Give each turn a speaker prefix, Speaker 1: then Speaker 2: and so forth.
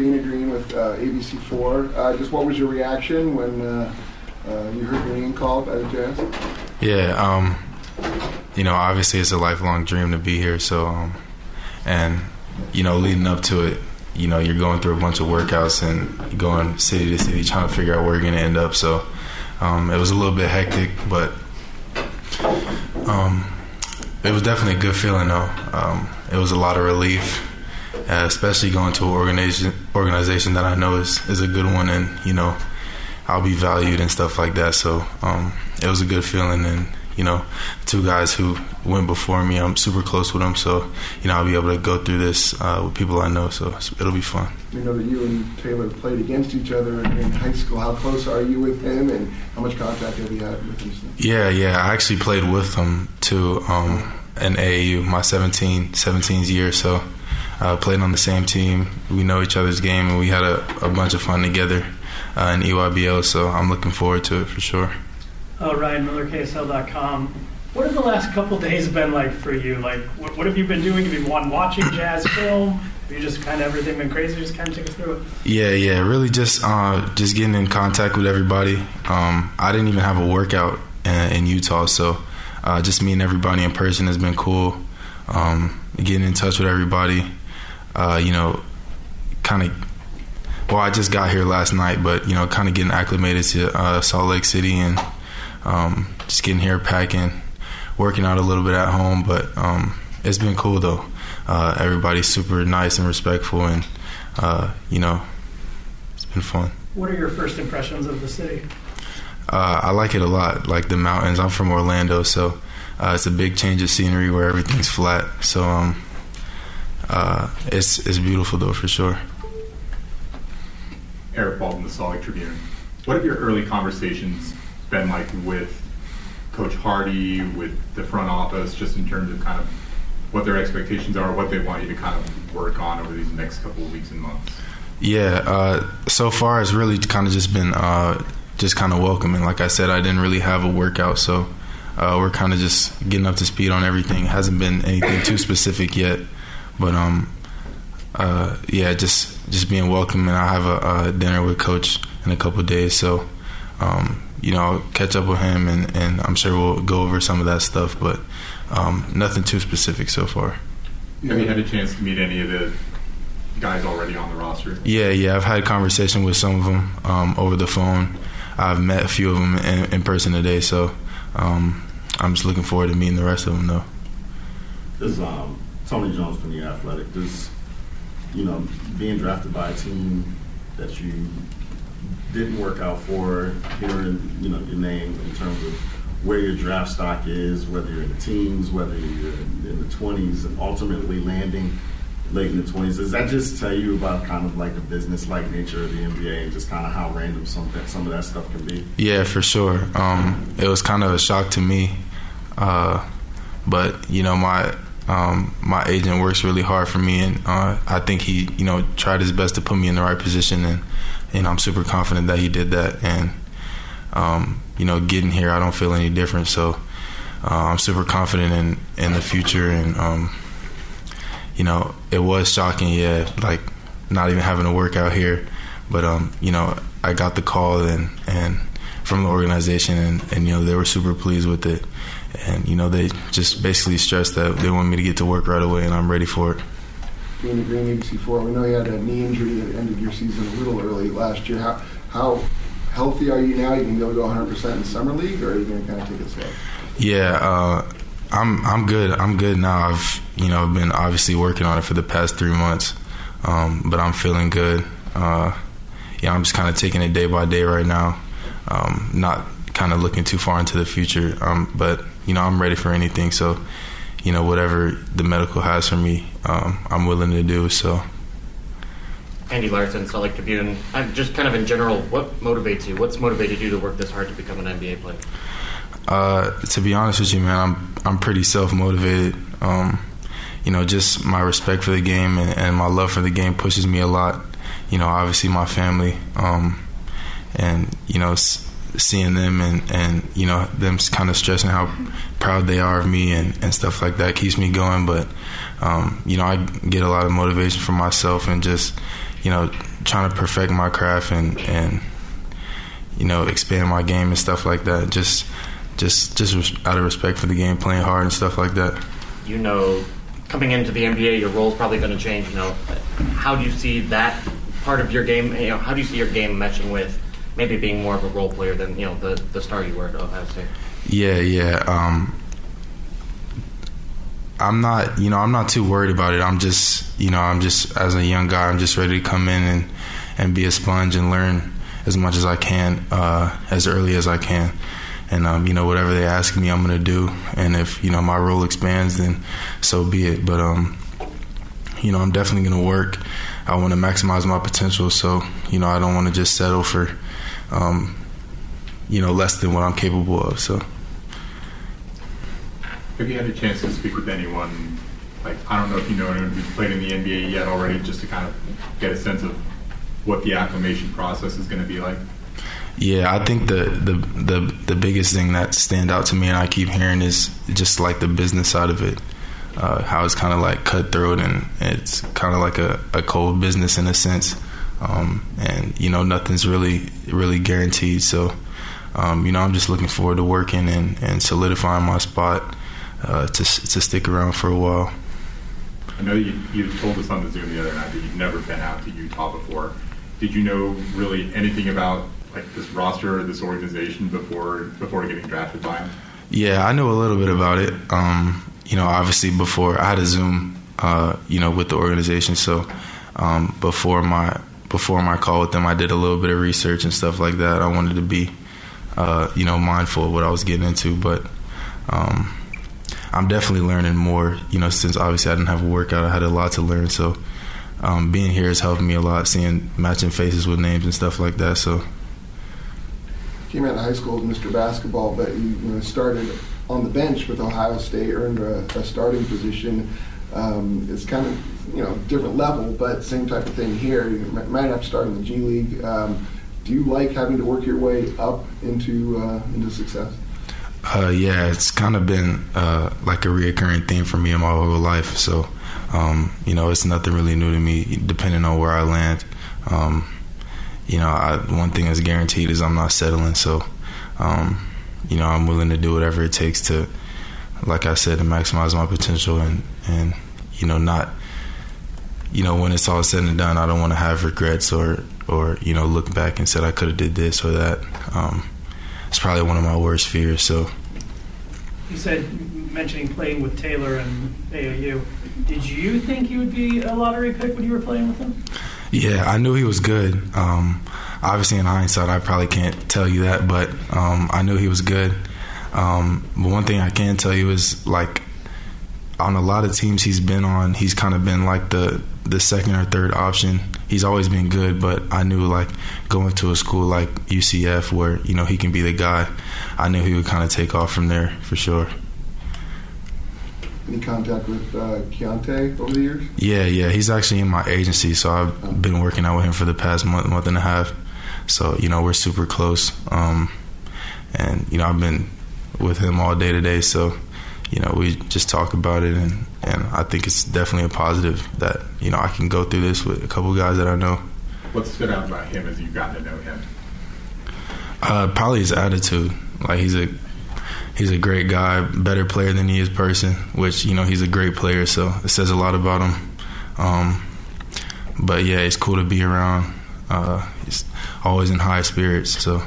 Speaker 1: Dana Green with uh, ABC4. Uh, just what was your reaction when uh, uh, you heard your name called by the Jazz?
Speaker 2: Yeah, um, you know, obviously it's a lifelong dream to be here. So, um, and you know, leading up to it, you know, you're going through a bunch of workouts and going city to city trying to figure out where you're going to end up. So, um, it was a little bit hectic, but um, it was definitely a good feeling though. Um, it was a lot of relief, uh, especially going to an organization organization that I know is is a good one, and you know, I'll be valued and stuff like that. So um, it was a good feeling, and you know, two guys who went before me, I'm super close with them. So you know, I'll be able to go through this uh, with people I know. So it'll be fun.
Speaker 1: We know that you and Taylor played against each other in high school. How close are you with him, and how much contact have you had with him?
Speaker 2: Yeah, yeah, I actually played with him too. Um, in AAU, my 17, 17th year. So uh, played on the same team. We know each other's game, and we had a, a bunch of fun together uh, in EYBL. So I'm looking forward to it for sure.
Speaker 3: Uh, Ryan Miller, KSL.com. What have the last couple days been like for you? Like, what, what have you been doing? Have you been watching jazz film? Have you just kind of everything been crazy? Just kind of take us through it.
Speaker 2: Yeah, yeah, really just uh, just getting in contact with everybody. Um, I didn't even have a workout in, in Utah, so uh, just meeting everybody in person has been cool. Um, getting in touch with everybody, uh, you know, kind of. Well, I just got here last night, but you know, kind of getting acclimated to uh, Salt Lake City and um, just getting here, packing, working out a little bit at home. But um, it's been cool though. Uh, everybody's super nice and respectful, and uh, you know, it's been fun.
Speaker 3: What are your first impressions of the city?
Speaker 2: Uh, I like it a lot. Like the mountains. I'm from Orlando, so uh, it's a big change of scenery where everything's flat. So um, uh, it's it's beautiful though for sure.
Speaker 4: Eric from the Salt Lake Tribune. What have your early conversations been like with Coach Hardy, with the front office, just in terms of kind of what their expectations are, what they want you to kind of work on over these next couple of weeks and months?
Speaker 2: Yeah, uh, so far it's really kind of just been uh, just kind of welcoming. Like I said, I didn't really have a workout, so uh, we're kind of just getting up to speed on everything. It hasn't been anything too specific yet, but um, uh, yeah, just just being and I have a, a dinner with Coach in a couple days, so um, you know, I'll catch up with him, and, and I'm sure we'll go over some of that stuff, but um, nothing too specific so far.
Speaker 4: Have you had a chance to meet any of the guys already on the roster?
Speaker 2: Yeah, yeah, I've had conversation with some of them um, over the phone. I've met a few of them in, in person today, so um, I'm just looking forward to meeting the rest of them, though.
Speaker 5: This is um, Tony Jones from the Athletic. Does you know being drafted by a team that you didn't work out for, hearing you know your name in terms of where your draft stock is, whether you're in the teens, whether you're in the 20s, and ultimately landing late in the 20s. Does that just tell you about kind of like the business-like nature of the NBA and just kind of how random some some of that stuff can be?
Speaker 2: Yeah, for sure. Um, it was kind of a shock to me, uh, but you know my um, my agent works really hard for me, and uh, I think he you know tried his best to put me in the right position, and and I'm super confident that he did that, and um, you know getting here I don't feel any different, so uh, I'm super confident in in the future and um, you know, it was shocking, yeah, like not even having to work out here. But um, you know, I got the call and and from the organization and, and you know they were super pleased with it. And you know they just basically stressed that they want me to get to work right away and I'm ready for it.
Speaker 1: Being a Green ABC4, we know you had a knee injury that ended your season a little early last year. How how healthy are you now? You can be able to go 100% in summer league, or are you going to kind of take it slow?
Speaker 2: Yeah, uh, I'm I'm good. I'm good now. I've you know I've been obviously working on it for the past three months, um, but I'm feeling good. Uh, yeah, I'm just kind of taking it day by day right now. Um, not kind of looking too far into the future, um, but you know I'm ready for anything. So, you know whatever the medical has for me, um, I'm willing to do. So.
Speaker 6: Andy Larsen, Salt Lake Tribune. I'm just kind of in general, what motivates you? What's motivated you to work this hard to become an NBA player?
Speaker 2: Uh, to be honest with you, man, I'm I'm pretty self motivated. Um, you know, just my respect for the game and, and, my love for the game pushes me a lot. You know, obviously my family, um, and you know, seeing them and and you know them kind of stressing how proud they are of me and, and stuff like that keeps me going. But um, you know, I get a lot of motivation from myself and just, you know, trying to perfect my craft and and you know expand my game and stuff like that. Just just just out of respect for the game, playing hard and stuff like that.
Speaker 6: You know, coming into the NBA, your role's probably going to change. You know, how do you see that part of your game? You know, how do you see your game matching with maybe being more of a role player than you know the the star you were at Ohio State?
Speaker 2: Yeah, yeah. Um, I'm not, you know, I'm not too worried about it. I'm just, you know, I'm just as a young guy, I'm just ready to come in and and be a sponge and learn as much as I can uh, as early as I can. And um, you know, whatever they ask me, I'm gonna do. And if you know my role expands, then so be it. But um, you know, I'm definitely gonna work. I want to maximize my potential. So you know, I don't want to just settle for, um, you know, less than what I'm capable of. So.
Speaker 4: Have you had a chance to speak with anyone? Like, I don't know if you know anyone who's played in the NBA yet already, just to kind of get a sense of what the acclimation process is going to be like.
Speaker 2: Yeah, I think the, the the the biggest thing that stand out to me and I keep hearing is just like the business side of it. Uh, how it's kind of like cutthroat and it's kind of like a, a cold business in a sense. Um, and you know nothing's really really guaranteed. So um, you know I'm just looking forward to working and, and solidifying my spot uh, to to stick around for a while.
Speaker 4: I know you, you told us on the Zoom the other night that you've never been out to Utah before. Did you know really anything about like this roster or this organization before before getting drafted by him?
Speaker 2: Yeah, I knew a little bit about it. Um, you know, obviously before I had a Zoom, uh, you know, with the organization. So um, before my before my call with them, I did a little bit of research and stuff like that. I wanted to be, uh, you know, mindful of what I was getting into. But um, I'm definitely learning more. You know, since obviously I didn't have a workout, I had a lot to learn. So um, being here has helped me a lot, seeing matching faces with names and stuff like that. So
Speaker 1: Came out of high school as Mr. Basketball, but you, you know, started on the bench with Ohio State, earned a, a starting position. Um, it's kind of you know different level, but same type of thing here. You might have to start in the G League. Um, do you like having to work your way up into uh, into success?
Speaker 2: Uh, yeah, it's kind of been uh, like a reoccurring theme for me in my whole life. So, um, you know, it's nothing really new to me, depending on where I land. Um, you know, I, one thing is guaranteed is I'm not settling. So, um, you know, I'm willing to do whatever it takes to, like I said, to maximize my potential and and you know not, you know, when it's all said and done, I don't want to have regrets or or you know look back and said I could have did this or that. Um, it's probably one of my worst fears. So.
Speaker 3: You said mentioning playing with Taylor and AAU. Did you think he would be a lottery pick when you were playing with him?
Speaker 2: Yeah, I knew he was good. Um, obviously, in hindsight, I probably can't tell you that, but um, I knew he was good. Um, but one thing I can tell you is like on a lot of teams he's been on, he's kind of been like the the second or third option. He's always been good, but I knew like going to a school like UCF where you know he can be the guy. I knew he would kind of take off from there for sure.
Speaker 1: Any contact with uh, Keyonte over the years?
Speaker 2: Yeah, yeah, he's actually in my agency, so I've been working out with him for the past month, month and a half. So you know we're super close, um, and you know I've been with him all day today. So you know we just talk about it, and and I think it's definitely a positive that you know I can go through this with a couple guys that I know.
Speaker 4: What stood out about him as you've gotten to know him?
Speaker 2: Uh, probably his attitude. Like he's a he's a great guy, better player than he is person. Which you know he's a great player, so it says a lot about him. Um, but yeah, it's cool to be around. Uh, he's always in high spirits, so